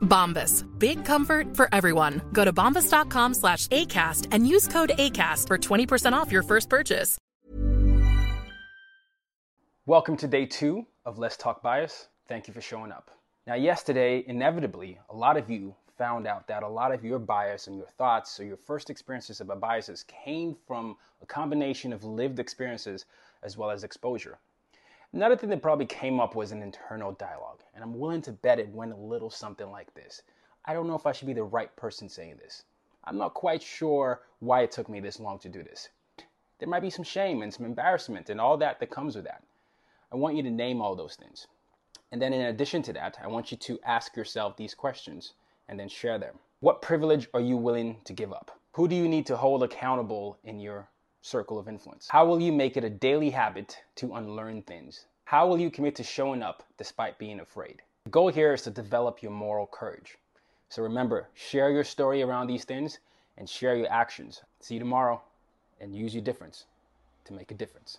Bombas. Big comfort for everyone. Go to bombas.com slash ACAST and use code ACAST for 20% off your first purchase. Welcome to day two of Let's Talk Bias. Thank you for showing up. Now, yesterday, inevitably, a lot of you found out that a lot of your bias and your thoughts or your first experiences about biases came from a combination of lived experiences as well as exposure. Another thing that probably came up was an internal dialogue, and I'm willing to bet it went a little something like this. I don't know if I should be the right person saying this. I'm not quite sure why it took me this long to do this. There might be some shame and some embarrassment and all that that comes with that. I want you to name all those things. And then, in addition to that, I want you to ask yourself these questions and then share them. What privilege are you willing to give up? Who do you need to hold accountable in your circle of influence? How will you make it a daily habit to unlearn things? How will you commit to showing up despite being afraid? The goal here is to develop your moral courage. So remember, share your story around these things and share your actions. See you tomorrow and use your difference to make a difference.